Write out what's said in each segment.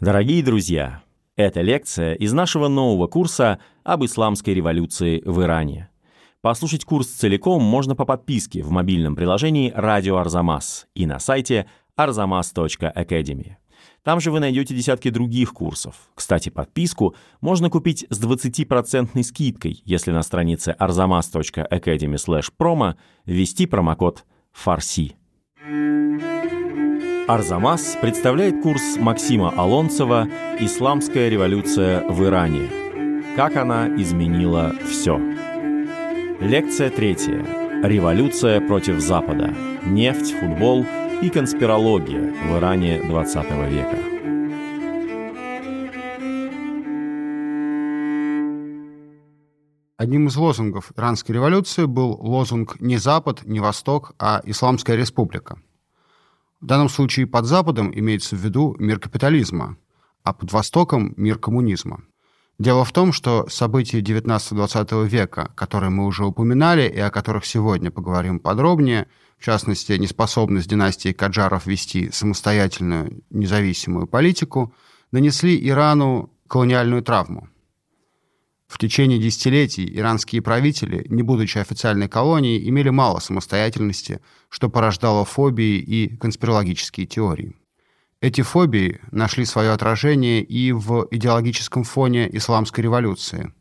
Дорогие друзья, это лекция из нашего нового курса об исламской революции в Иране. Послушать курс целиком можно по подписке в мобильном приложении «Радио Арзамас» и на сайте arzamas.academy. Там же вы найдете десятки других курсов. Кстати, подписку можно купить с 20% скидкой, если на странице arzamas.academy promo ввести промокод «Фарси». Арзамас представляет курс Максима Алонцева «Исламская революция в Иране. Как она изменила все». Лекция третья. Революция против Запада. Нефть, футбол и конспирология в Иране 20 века. Одним из лозунгов иранской революции был лозунг «Не Запад, не Восток, а Исламская республика». В данном случае под Западом имеется в виду мир капитализма, а под Востоком – мир коммунизма. Дело в том, что события 19-20 века, которые мы уже упоминали и о которых сегодня поговорим подробнее, в частности, неспособность династии Каджаров вести самостоятельную независимую политику, нанесли Ирану колониальную травму – в течение десятилетий иранские правители, не будучи официальной колонией, имели мало самостоятельности, что порождало фобии и конспирологические теории. Эти фобии нашли свое отражение и в идеологическом фоне исламской революции.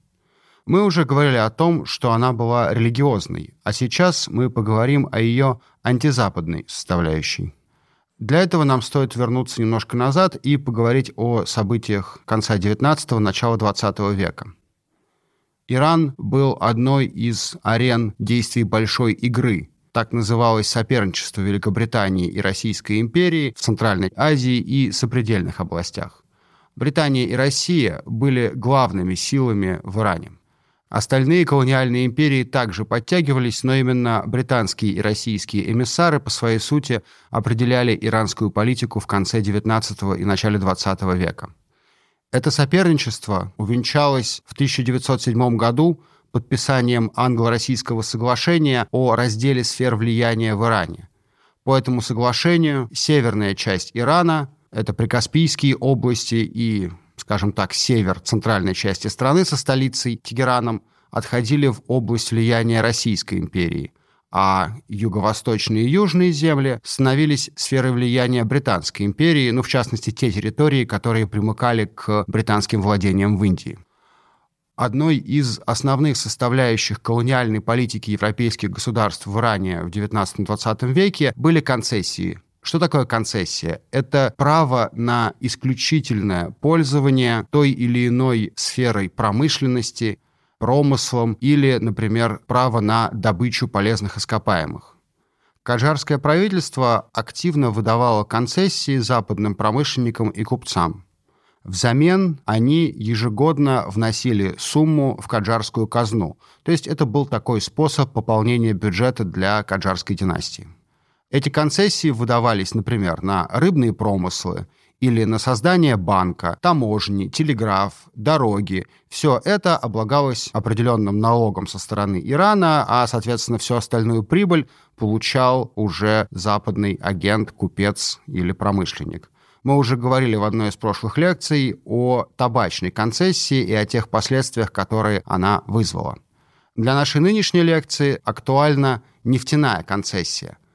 Мы уже говорили о том, что она была религиозной, а сейчас мы поговорим о ее антизападной составляющей. Для этого нам стоит вернуться немножко назад и поговорить о событиях конца XIX – начала XX века. Иран был одной из арен действий большой игры. Так называлось соперничество Великобритании и Российской империи в Центральной Азии и сопредельных областях. Британия и Россия были главными силами в Иране. Остальные колониальные империи также подтягивались, но именно британские и российские эмиссары по своей сути определяли иранскую политику в конце XIX и начале XX века. Это соперничество увенчалось в 1907 году подписанием англо-российского соглашения о разделе сфер влияния в Иране. По этому соглашению северная часть Ирана, это Прикаспийские области и, скажем так, север центральной части страны со столицей Тегераном, отходили в область влияния Российской империи – а юго-восточные и южные земли становились сферой влияния Британской империи, ну, в частности, те территории, которые примыкали к британским владениям в Индии. Одной из основных составляющих колониальной политики европейских государств в Иране в XIX-XX веке были концессии. Что такое концессия? Это право на исключительное пользование той или иной сферой промышленности промыслом или, например, право на добычу полезных ископаемых. Каджарское правительство активно выдавало концессии западным промышленникам и купцам. Взамен они ежегодно вносили сумму в каджарскую казну. То есть это был такой способ пополнения бюджета для каджарской династии. Эти концессии выдавались, например, на рыбные промыслы или на создание банка, таможни, телеграф, дороги. Все это облагалось определенным налогом со стороны Ирана, а, соответственно, всю остальную прибыль получал уже западный агент, купец или промышленник. Мы уже говорили в одной из прошлых лекций о табачной концессии и о тех последствиях, которые она вызвала. Для нашей нынешней лекции актуальна нефтяная концессия –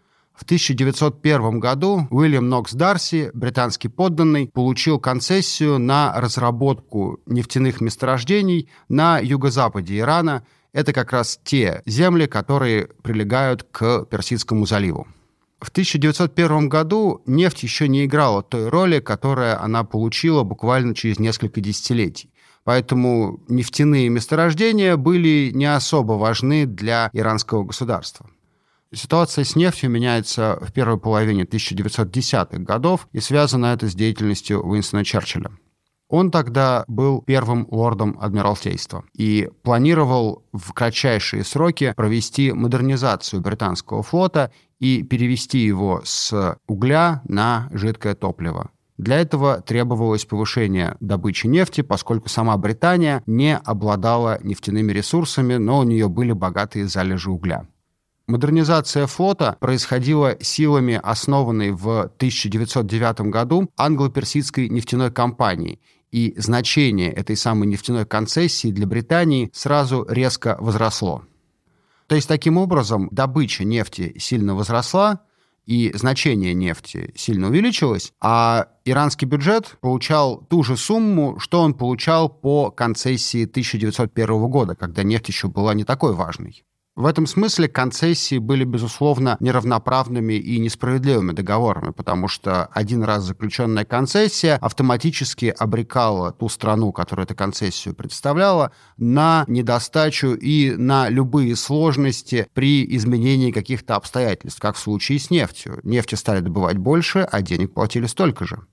в 1901 году Уильям Нокс Дарси, британский подданный, получил концессию на разработку нефтяных месторождений на юго-западе Ирана. Это как раз те земли, которые прилегают к Персидскому заливу. В 1901 году нефть еще не играла той роли, которую она получила буквально через несколько десятилетий. Поэтому нефтяные месторождения были не особо важны для иранского государства. Ситуация с нефтью меняется в первой половине 1910-х годов, и связано это с деятельностью Уинстона Черчилля. Он тогда был первым лордом Адмиралтейства и планировал в кратчайшие сроки провести модернизацию британского флота и перевести его с угля на жидкое топливо. Для этого требовалось повышение добычи нефти, поскольку сама Британия не обладала нефтяными ресурсами, но у нее были богатые залежи угля. Модернизация флота происходила силами, основанной в 1909 году англо-персидской нефтяной компании, и значение этой самой нефтяной концессии для Британии сразу резко возросло. То есть, таким образом, добыча нефти сильно возросла, и значение нефти сильно увеличилось, а иранский бюджет получал ту же сумму, что он получал по концессии 1901 года, когда нефть еще была не такой важной. В этом смысле концессии были, безусловно, неравноправными и несправедливыми договорами, потому что один раз заключенная концессия автоматически обрекала ту страну, которая эту концессию представляла, на недостачу и на любые сложности при изменении каких-то обстоятельств, как в случае с нефтью. Нефти стали добывать больше, а денег платили столько же.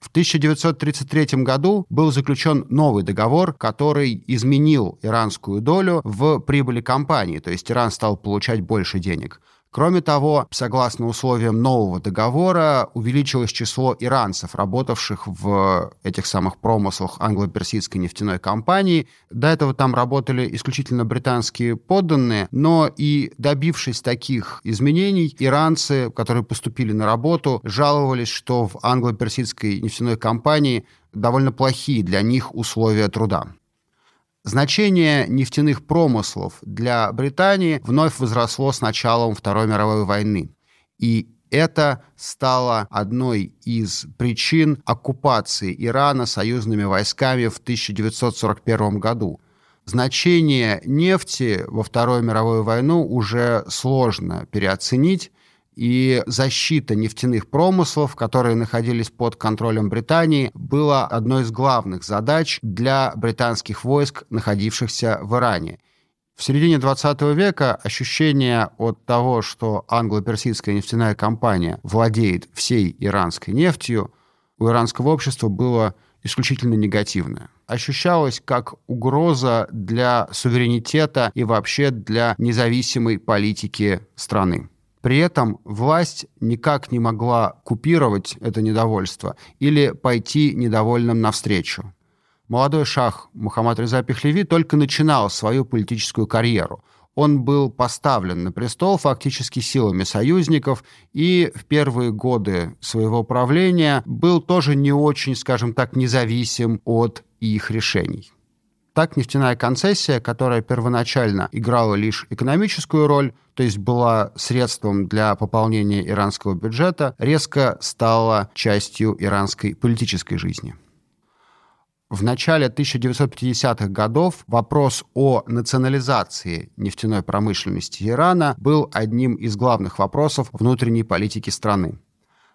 В 1933 году был заключен новый договор, который изменил иранскую долю в прибыли компании, то есть Иран стал получать больше денег. Кроме того, согласно условиям нового договора, увеличилось число иранцев, работавших в этих самых промыслах англо-персидской нефтяной компании. До этого там работали исключительно британские подданные, но и добившись таких изменений, иранцы, которые поступили на работу, жаловались, что в англо-персидской нефтяной компании довольно плохие для них условия труда. Значение нефтяных промыслов для Британии вновь возросло с началом Второй мировой войны. И это стало одной из причин оккупации Ирана союзными войсками в 1941 году. Значение нефти во Вторую мировую войну уже сложно переоценить, и защита нефтяных промыслов, которые находились под контролем Британии, была одной из главных задач для британских войск, находившихся в Иране. В середине 20 века ощущение от того, что англо-персидская нефтяная компания владеет всей иранской нефтью, у иранского общества было исключительно негативное. Ощущалось как угроза для суверенитета и вообще для независимой политики страны. При этом власть никак не могла купировать это недовольство или пойти недовольным навстречу. Молодой шах Мухаммад Реза Пехлеви только начинал свою политическую карьеру. Он был поставлен на престол фактически силами союзников и в первые годы своего правления был тоже не очень, скажем так, независим от их решений. Так нефтяная концессия, которая первоначально играла лишь экономическую роль, то есть была средством для пополнения иранского бюджета, резко стала частью иранской политической жизни. В начале 1950-х годов вопрос о национализации нефтяной промышленности Ирана был одним из главных вопросов внутренней политики страны.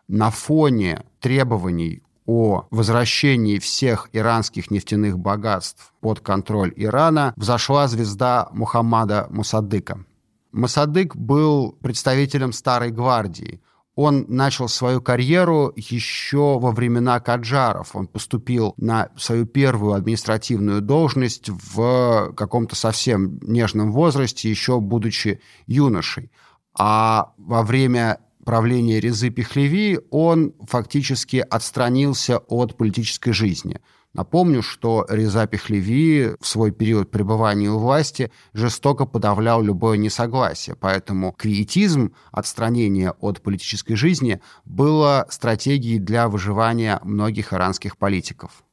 На фоне требований о возвращении всех иранских нефтяных богатств под контроль Ирана взошла звезда Мухаммада Мусадыка. Мусадык был представителем Старой гвардии. Он начал свою карьеру еще во времена Каджаров. Он поступил на свою первую административную должность в каком-то совсем нежном возрасте, еще будучи юношей. А во время правления Резы Пехлеви он фактически отстранился от политической жизни. Напомню, что Реза Пехлеви в свой период пребывания у власти жестоко подавлял любое несогласие, поэтому квиетизм, отстранение от политической жизни, было стратегией для выживания многих иранских политиков.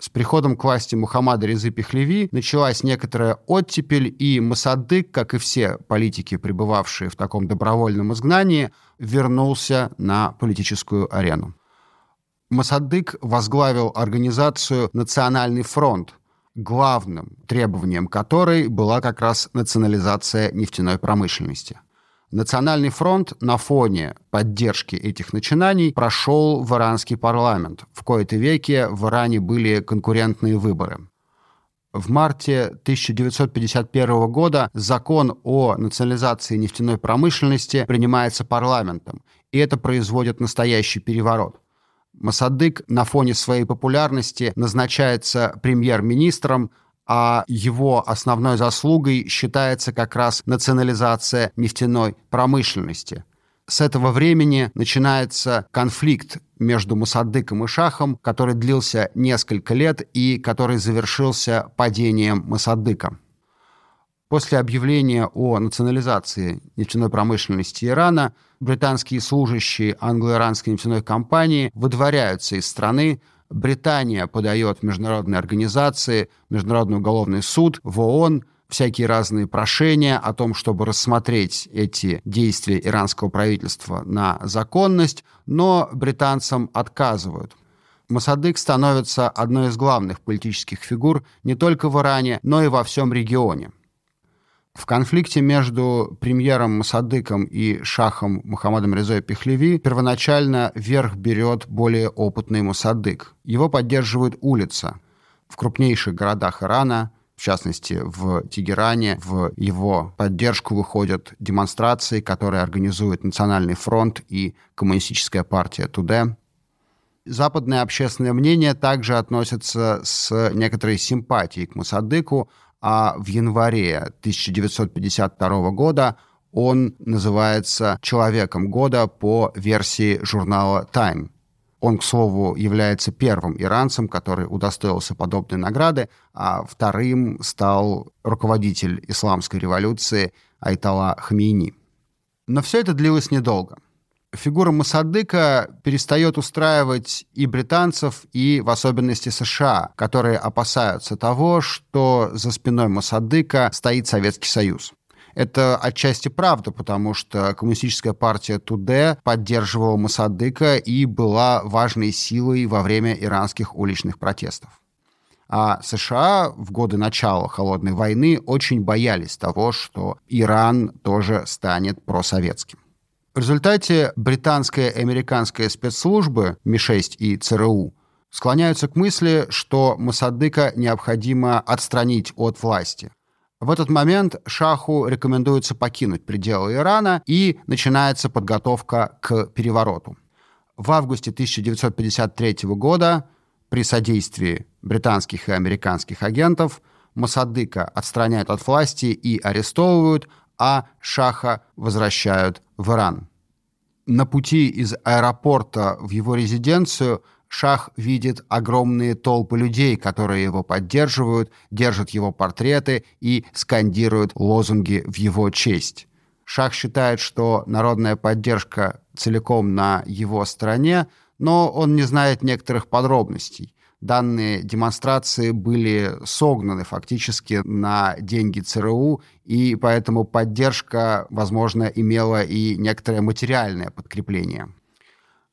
С приходом к власти Мухаммада Резы Пехлеви началась некоторая оттепель, и Масадык, как и все политики, пребывавшие в таком добровольном изгнании, вернулся на политическую арену. Масадык возглавил организацию «Национальный фронт», главным требованием которой была как раз национализация нефтяной промышленности – Национальный фронт на фоне поддержки этих начинаний прошел в иранский парламент. В кои-то веке в Иране были конкурентные выборы. В марте 1951 года закон о национализации нефтяной промышленности принимается парламентом, и это производит настоящий переворот. Масадык на фоне своей популярности назначается премьер-министром, а его основной заслугой считается как раз национализация нефтяной промышленности. С этого времени начинается конфликт между Мусаддыком и Шахом, который длился несколько лет и который завершился падением Мусаддыка. После объявления о национализации нефтяной промышленности Ирана британские служащие англо-иранской нефтяной компании выдворяются из страны, Британия подает в международные организации, Международный уголовный суд, в ООН, всякие разные прошения о том, чтобы рассмотреть эти действия иранского правительства на законность, но британцам отказывают. Масадык становится одной из главных политических фигур не только в Иране, но и во всем регионе. В конфликте между премьером Масадыком и шахом Мухаммадом Резой Пехлеви первоначально верх берет более опытный Масадык. Его поддерживает улица. В крупнейших городах Ирана, в частности в Тегеране, в его поддержку выходят демонстрации, которые организует Национальный фронт и Коммунистическая партия Туде. Западное общественное мнение также относится с некоторой симпатией к Мусадыку, а в январе 1952 года он называется «Человеком года» по версии журнала Time. Он, к слову, является первым иранцем, который удостоился подобной награды, а вторым стал руководитель исламской революции Айтала Хамини. Но все это длилось недолго – фигура Масадыка перестает устраивать и британцев, и в особенности США, которые опасаются того, что за спиной Масадыка стоит Советский Союз. Это отчасти правда, потому что коммунистическая партия Туде поддерживала Масадыка и была важной силой во время иранских уличных протестов. А США в годы начала Холодной войны очень боялись того, что Иран тоже станет просоветским. В результате британская и американская спецслужбы Ми-6 и ЦРУ склоняются к мысли, что Масадыка необходимо отстранить от власти. В этот момент Шаху рекомендуется покинуть пределы Ирана, и начинается подготовка к перевороту. В августе 1953 года при содействии британских и американских агентов Масадыка отстраняют от власти и арестовывают, а Шаха возвращают в Иран. На пути из аэропорта в его резиденцию Шах видит огромные толпы людей, которые его поддерживают, держат его портреты и скандируют лозунги в его честь. Шах считает, что народная поддержка целиком на его стороне, но он не знает некоторых подробностей данные демонстрации были согнаны фактически на деньги ЦРУ, и поэтому поддержка, возможно, имела и некоторое материальное подкрепление.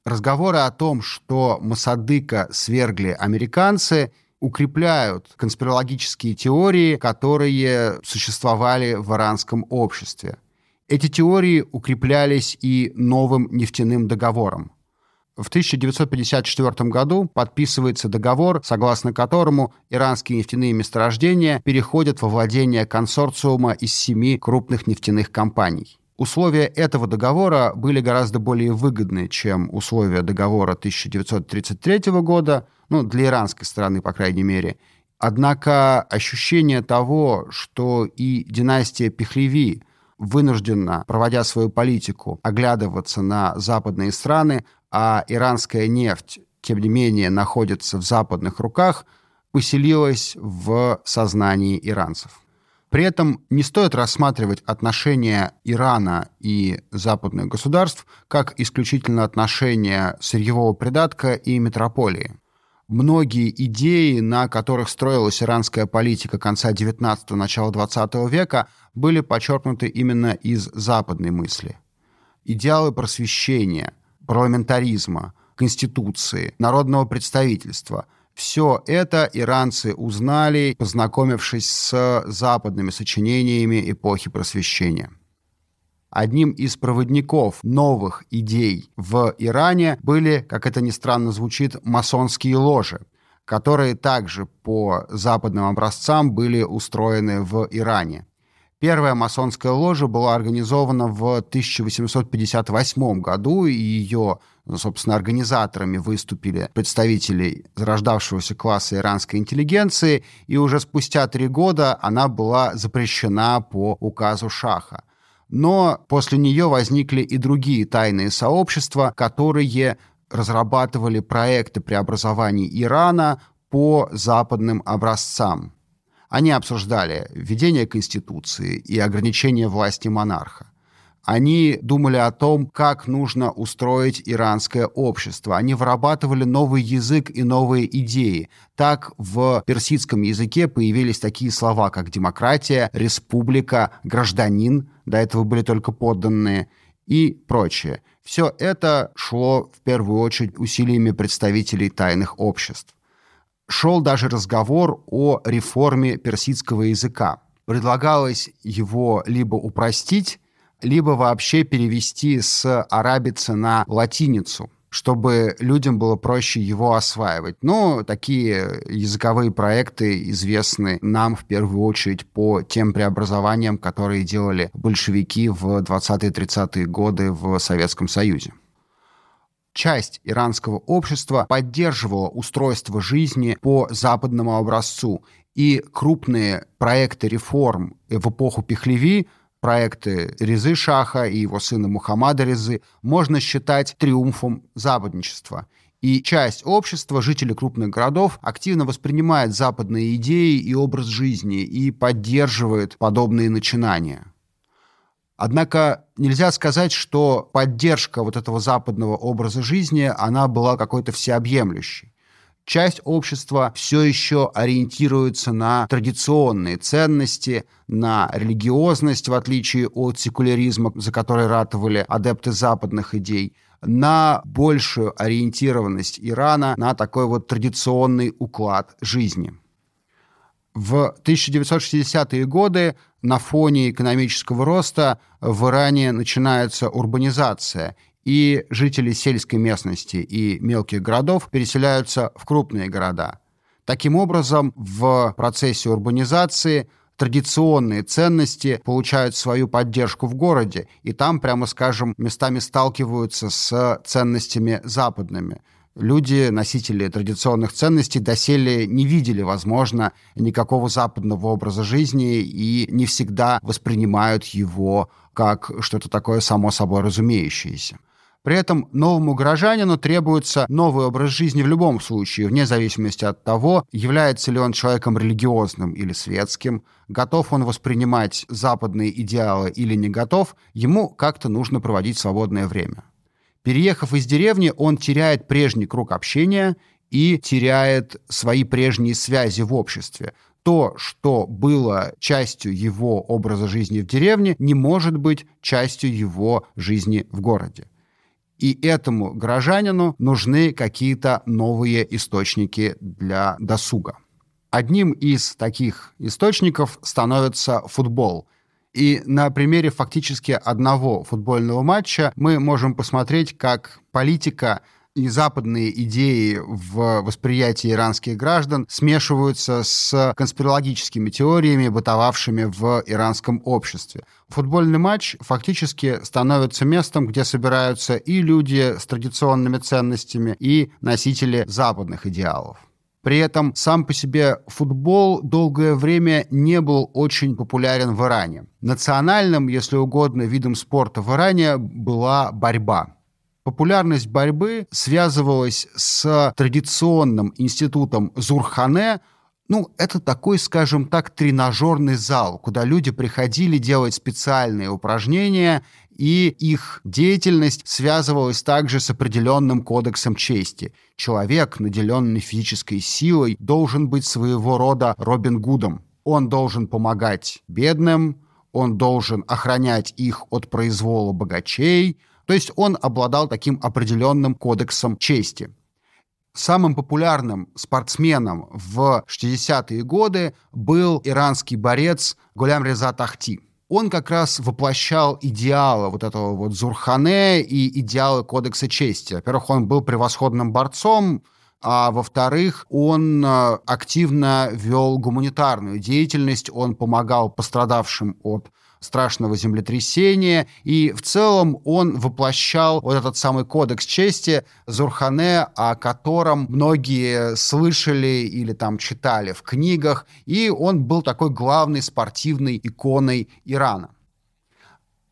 Разговоры о том, что Масадыка свергли американцы, укрепляют конспирологические теории, которые существовали в иранском обществе. Эти теории укреплялись и новым нефтяным договором. В 1954 году подписывается договор, согласно которому иранские нефтяные месторождения переходят во владение консорциума из семи крупных нефтяных компаний. Условия этого договора были гораздо более выгодны, чем условия договора 1933 года, ну, для иранской стороны, по крайней мере. Однако ощущение того, что и династия Пехлеви вынуждена, проводя свою политику, оглядываться на западные страны, а иранская нефть, тем не менее, находится в западных руках, поселилась в сознании иранцев. При этом не стоит рассматривать отношения Ирана и западных государств как исключительно отношения сырьевого придатка и метрополии. Многие идеи, на которых строилась иранская политика конца XIX – начала XX века, были подчеркнуты именно из западной мысли. Идеалы просвещения – парламентаризма, конституции, народного представительства. Все это иранцы узнали, познакомившись с западными сочинениями эпохи просвещения. Одним из проводников новых идей в Иране были, как это ни странно звучит, масонские ложи, которые также по западным образцам были устроены в Иране. Первая масонская ложа была организована в 1858 году, и ее, собственно, организаторами выступили представители зарождавшегося класса иранской интеллигенции, и уже спустя три года она была запрещена по указу Шаха. Но после нее возникли и другие тайные сообщества, которые разрабатывали проекты преобразований Ирана по западным образцам. Они обсуждали введение Конституции и ограничение власти монарха. Они думали о том, как нужно устроить иранское общество. Они вырабатывали новый язык и новые идеи. Так в персидском языке появились такие слова, как демократия, республика, гражданин, до этого были только подданные, и прочее. Все это шло в первую очередь усилиями представителей тайных обществ. Шел даже разговор о реформе персидского языка. Предлагалось его либо упростить, либо вообще перевести с арабицы на латиницу чтобы людям было проще его осваивать. Но такие языковые проекты известны нам в первую очередь по тем преобразованиям, которые делали большевики в 20-30-е годы в Советском Союзе часть иранского общества поддерживала устройство жизни по западному образцу, и крупные проекты реформ в эпоху Пехлеви проекты Резы Шаха и его сына Мухаммада Резы можно считать триумфом западничества. И часть общества, жители крупных городов, активно воспринимает западные идеи и образ жизни и поддерживает подобные начинания. Однако нельзя сказать, что поддержка вот этого западного образа жизни, она была какой-то всеобъемлющей часть общества все еще ориентируется на традиционные ценности, на религиозность, в отличие от секуляризма, за который ратовали адепты западных идей, на большую ориентированность Ирана на такой вот традиционный уклад жизни. В 1960-е годы на фоне экономического роста в Иране начинается урбанизация, и жители сельской местности и мелких городов переселяются в крупные города. Таким образом, в процессе урбанизации традиционные ценности получают свою поддержку в городе, и там, прямо скажем, местами сталкиваются с ценностями западными. Люди, носители традиционных ценностей, доселе не видели, возможно, никакого западного образа жизни и не всегда воспринимают его как что-то такое само собой разумеющееся. При этом новому горожанину требуется новый образ жизни в любом случае, вне зависимости от того, является ли он человеком религиозным или светским, готов он воспринимать западные идеалы или не готов, ему как-то нужно проводить свободное время. Переехав из деревни, он теряет прежний круг общения и теряет свои прежние связи в обществе. То, что было частью его образа жизни в деревне, не может быть частью его жизни в городе. И этому горожанину нужны какие-то новые источники для досуга. Одним из таких источников становится футбол. И на примере фактически одного футбольного матча мы можем посмотреть, как политика и западные идеи в восприятии иранских граждан смешиваются с конспирологическими теориями, бытовавшими в иранском обществе. Футбольный матч фактически становится местом, где собираются и люди с традиционными ценностями, и носители западных идеалов. При этом сам по себе футбол долгое время не был очень популярен в Иране. Национальным, если угодно, видом спорта в Иране была борьба. Популярность борьбы связывалась с традиционным институтом Зурхане, ну, это такой, скажем так, тренажерный зал, куда люди приходили делать специальные упражнения, и их деятельность связывалась также с определенным кодексом чести. Человек, наделенный физической силой, должен быть своего рода Робин Гудом. Он должен помогать бедным, он должен охранять их от произвола богачей – то есть он обладал таким определенным кодексом чести. Самым популярным спортсменом в 60-е годы был иранский борец Гулям Реза Тахти. Он как раз воплощал идеалы вот этого вот Зурхане и идеалы кодекса чести. Во-первых, он был превосходным борцом, а во-вторых, он э, активно вел гуманитарную деятельность, он помогал пострадавшим от страшного землетрясения, и в целом он воплощал вот этот самый кодекс чести Зурхане, о котором многие слышали или там читали в книгах, и он был такой главной спортивной иконой Ирана.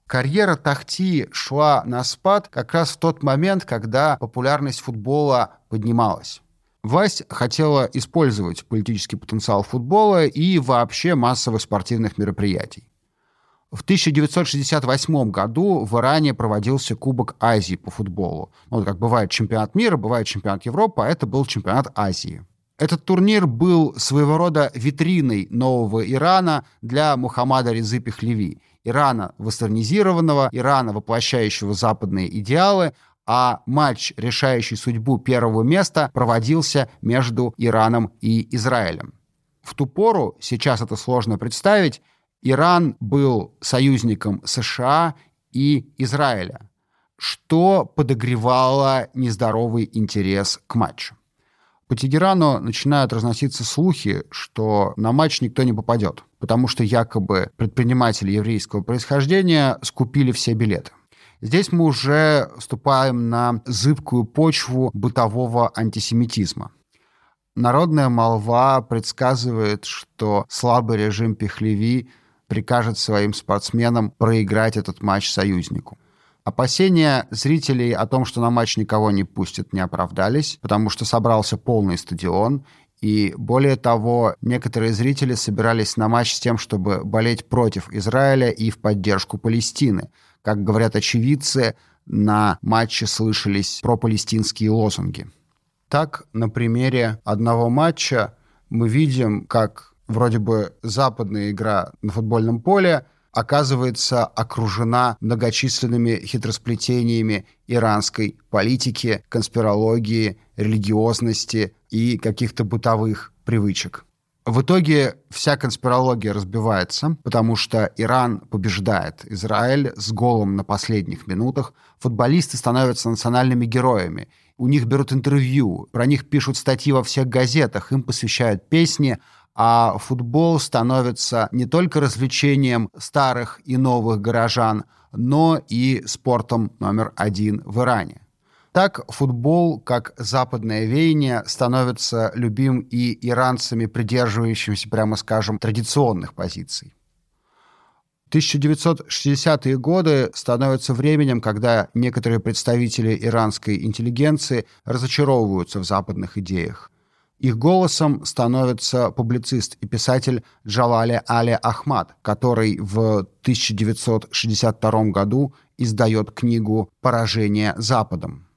Карьера Тахти шла на спад как раз в тот момент, когда популярность футбола поднималась. Власть хотела использовать политический потенциал футбола и вообще массовых спортивных мероприятий. В 1968 году в Иране проводился Кубок Азии по футболу. Ну, вот как бывает чемпионат мира, бывает чемпионат Европы, а это был чемпионат Азии. Этот турнир был своего рода витриной нового Ирана для Мухаммада Резы Пехлеви. Ирана вестернизированного, Ирана, воплощающего западные идеалы, а матч, решающий судьбу первого места, проводился между Ираном и Израилем. В ту пору, сейчас это сложно представить, Иран был союзником США и Израиля, что подогревало нездоровый интерес к матчу. По Тегерану начинают разноситься слухи, что на матч никто не попадет, потому что якобы предприниматели еврейского происхождения скупили все билеты. Здесь мы уже вступаем на зыбкую почву бытового антисемитизма. Народная молва предсказывает, что слабый режим Пехлеви прикажет своим спортсменам проиграть этот матч союзнику. Опасения зрителей о том, что на матч никого не пустят, не оправдались, потому что собрался полный стадион, и более того, некоторые зрители собирались на матч с тем, чтобы болеть против Израиля и в поддержку Палестины. Как говорят очевидцы, на матче слышались пропалестинские лозунги. Так, на примере одного матча мы видим, как вроде бы западная игра на футбольном поле оказывается окружена многочисленными хитросплетениями иранской политики, конспирологии, религиозности и каких-то бытовых привычек. В итоге вся конспирология разбивается, потому что Иран побеждает Израиль с голом на последних минутах. Футболисты становятся национальными героями. У них берут интервью, про них пишут статьи во всех газетах, им посвящают песни, а футбол становится не только развлечением старых и новых горожан, но и спортом номер один в Иране. Так футбол, как западное веяние, становится любим и иранцами, придерживающимися, прямо скажем, традиционных позиций. 1960-е годы становятся временем, когда некоторые представители иранской интеллигенции разочаровываются в западных идеях. Их голосом становится публицист и писатель Джалали Али Ахмад, который в 1962 году издает книгу «Поражение Западом».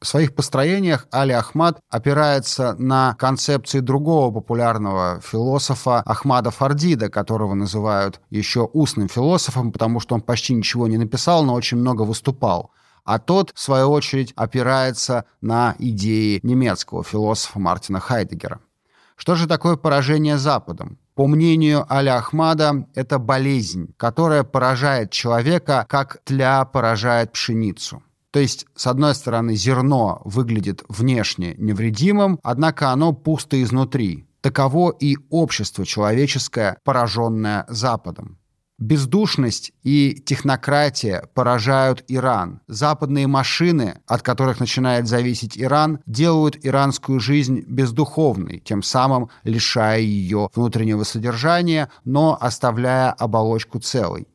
В своих построениях Али Ахмад опирается на концепции другого популярного философа Ахмада Фардида, которого называют еще устным философом, потому что он почти ничего не написал, но очень много выступал – а тот, в свою очередь, опирается на идеи немецкого философа Мартина Хайдегера. Что же такое поражение Западом? По мнению Аля Ахмада, это болезнь, которая поражает человека, как тля поражает пшеницу. То есть, с одной стороны, зерно выглядит внешне невредимым, однако оно пусто изнутри. Таково и общество человеческое, пораженное Западом. Бездушность и технократия поражают Иран. Западные машины, от которых начинает зависеть Иран, делают иранскую жизнь бездуховной, тем самым лишая ее внутреннего содержания, но оставляя оболочку целой.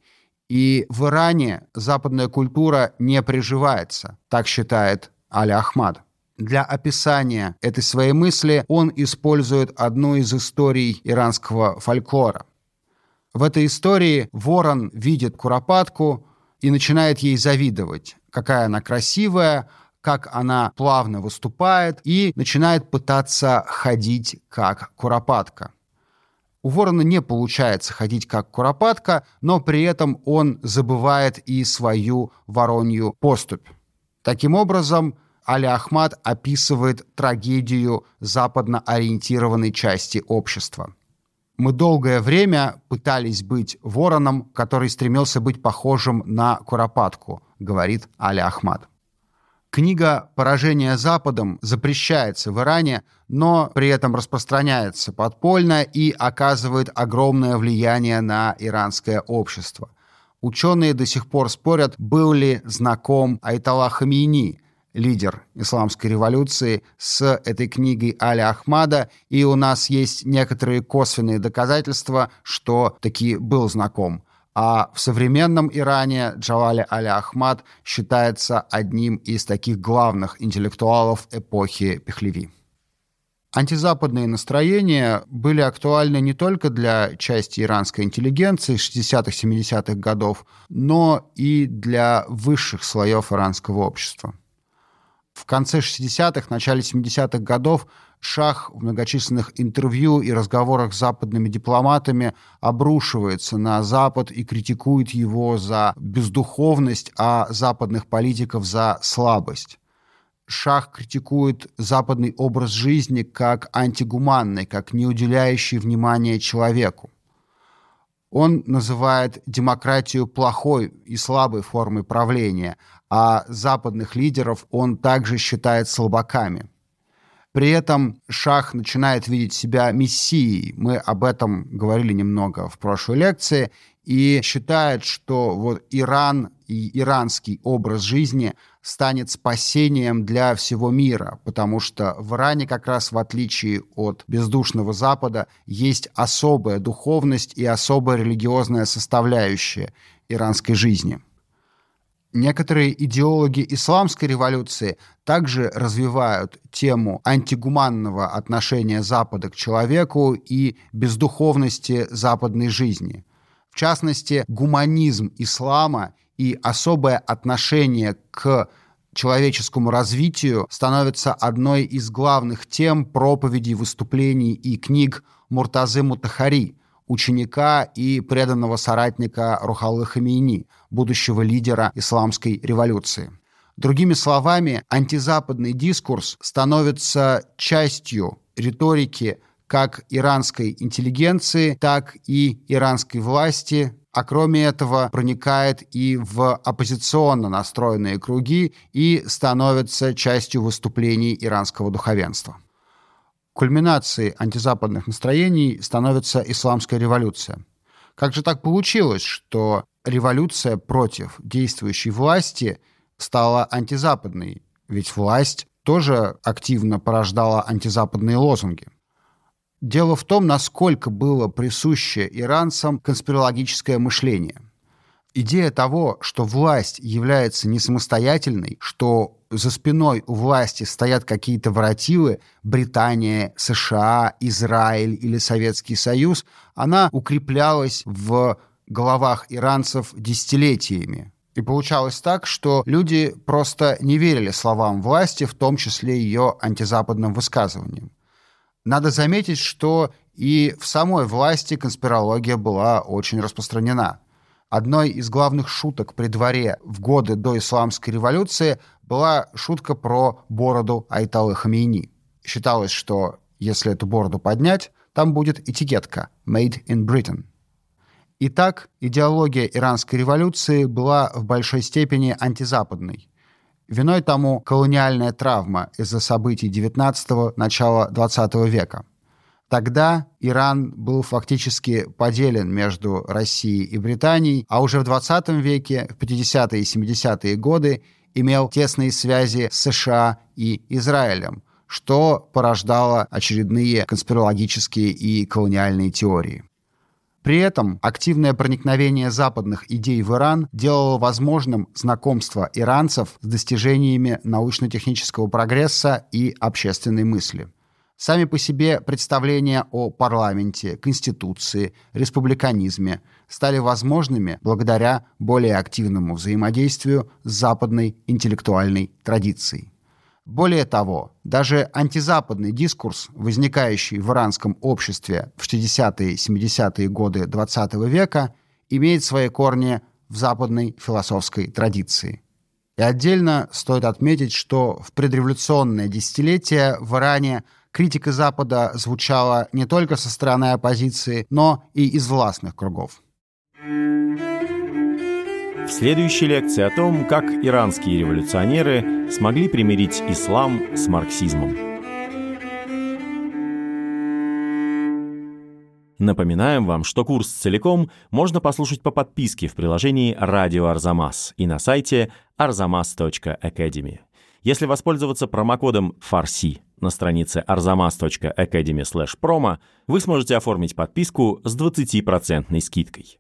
И в Иране западная культура не приживается, так считает Али Ахмад. Для описания этой своей мысли он использует одну из историй иранского фольклора. В этой истории ворон видит куропатку и начинает ей завидовать, какая она красивая, как она плавно выступает, и начинает пытаться ходить как куропатка. У ворона не получается ходить как куропатка, но при этом он забывает и свою воронью поступь. Таким образом, Али Ахмад описывает трагедию западно ориентированной части общества. Мы долгое время пытались быть вороном, который стремился быть похожим на куропатку, говорит Али Ахмад. Книга «Поражение Западом» запрещается в Иране, но при этом распространяется подпольно и оказывает огромное влияние на иранское общество. Ученые до сих пор спорят, был ли знаком Айтала Хамини, лидер исламской революции, с этой книгой Али Ахмада, и у нас есть некоторые косвенные доказательства, что таки был знаком. А в современном Иране Джавали Али Ахмад считается одним из таких главных интеллектуалов эпохи Пехлеви. Антизападные настроения были актуальны не только для части иранской интеллигенции 60-70-х годов, но и для высших слоев иранского общества. В конце 60-х, начале 70-х годов Шах в многочисленных интервью и разговорах с западными дипломатами обрушивается на Запад и критикует его за бездуховность, а западных политиков за слабость. Шах критикует западный образ жизни как антигуманный, как не уделяющий внимания человеку. Он называет демократию плохой и слабой формой правления, а западных лидеров он также считает слабаками. При этом Шах начинает видеть себя мессией. Мы об этом говорили немного в прошлой лекции. И считает, что вот Иран и иранский образ жизни станет спасением для всего мира, потому что в Иране как раз в отличие от бездушного Запада есть особая духовность и особая религиозная составляющая иранской жизни. Некоторые идеологи исламской революции также развивают тему антигуманного отношения Запада к человеку и бездуховности западной жизни. В частности, гуманизм ислама и особое отношение к человеческому развитию становится одной из главных тем проповедей, выступлений и книг Муртазы Мутахари, ученика и преданного соратника Рухалы Хамейни, будущего лидера исламской революции. Другими словами, антизападный дискурс становится частью риторики как иранской интеллигенции, так и иранской власти, а кроме этого проникает и в оппозиционно настроенные круги и становится частью выступлений иранского духовенства. Кульминацией антизападных настроений становится исламская революция. Как же так получилось, что революция против действующей власти стала антизападной? Ведь власть тоже активно порождала антизападные лозунги. Дело в том, насколько было присуще иранцам конспирологическое мышление. Идея того, что власть является не самостоятельной, что за спиной у власти стоят какие-то воротилы, Британия, США, Израиль или Советский Союз, она укреплялась в головах иранцев десятилетиями. И получалось так, что люди просто не верили словам власти, в том числе ее антизападным высказываниям. Надо заметить, что и в самой власти конспирология была очень распространена. Одной из главных шуток при дворе в годы до исламской революции была шутка про бороду Айталы Хамейни. Считалось, что если эту бороду поднять, там будет этикетка «Made in Britain». Итак, идеология иранской революции была в большой степени антизападной. Виной тому колониальная травма из-за событий XIX – начала XX века. Тогда Иран был фактически поделен между Россией и Британией, а уже в XX веке, в 50-е и 70-е годы, имел тесные связи с США и Израилем, что порождало очередные конспирологические и колониальные теории. При этом активное проникновение западных идей в Иран делало возможным знакомство иранцев с достижениями научно-технического прогресса и общественной мысли. Сами по себе представления о парламенте, конституции, республиканизме стали возможными благодаря более активному взаимодействию с западной интеллектуальной традицией. Более того, даже антизападный дискурс, возникающий в иранском обществе в 60-е 70-е годы XX века, имеет свои корни в западной философской традиции. И отдельно стоит отметить, что в предреволюционное десятилетие в Иране критика Запада звучала не только со стороны оппозиции, но и из властных кругов. В следующей лекции о том, как иранские революционеры смогли примирить ислам с марксизмом. Напоминаем вам, что курс целиком можно послушать по подписке в приложении «Радио Арзамас» и на сайте arzamas.academy. Если воспользоваться промокодом «Фарси» на странице arzamas.academy/promo, вы сможете оформить подписку с 20% скидкой.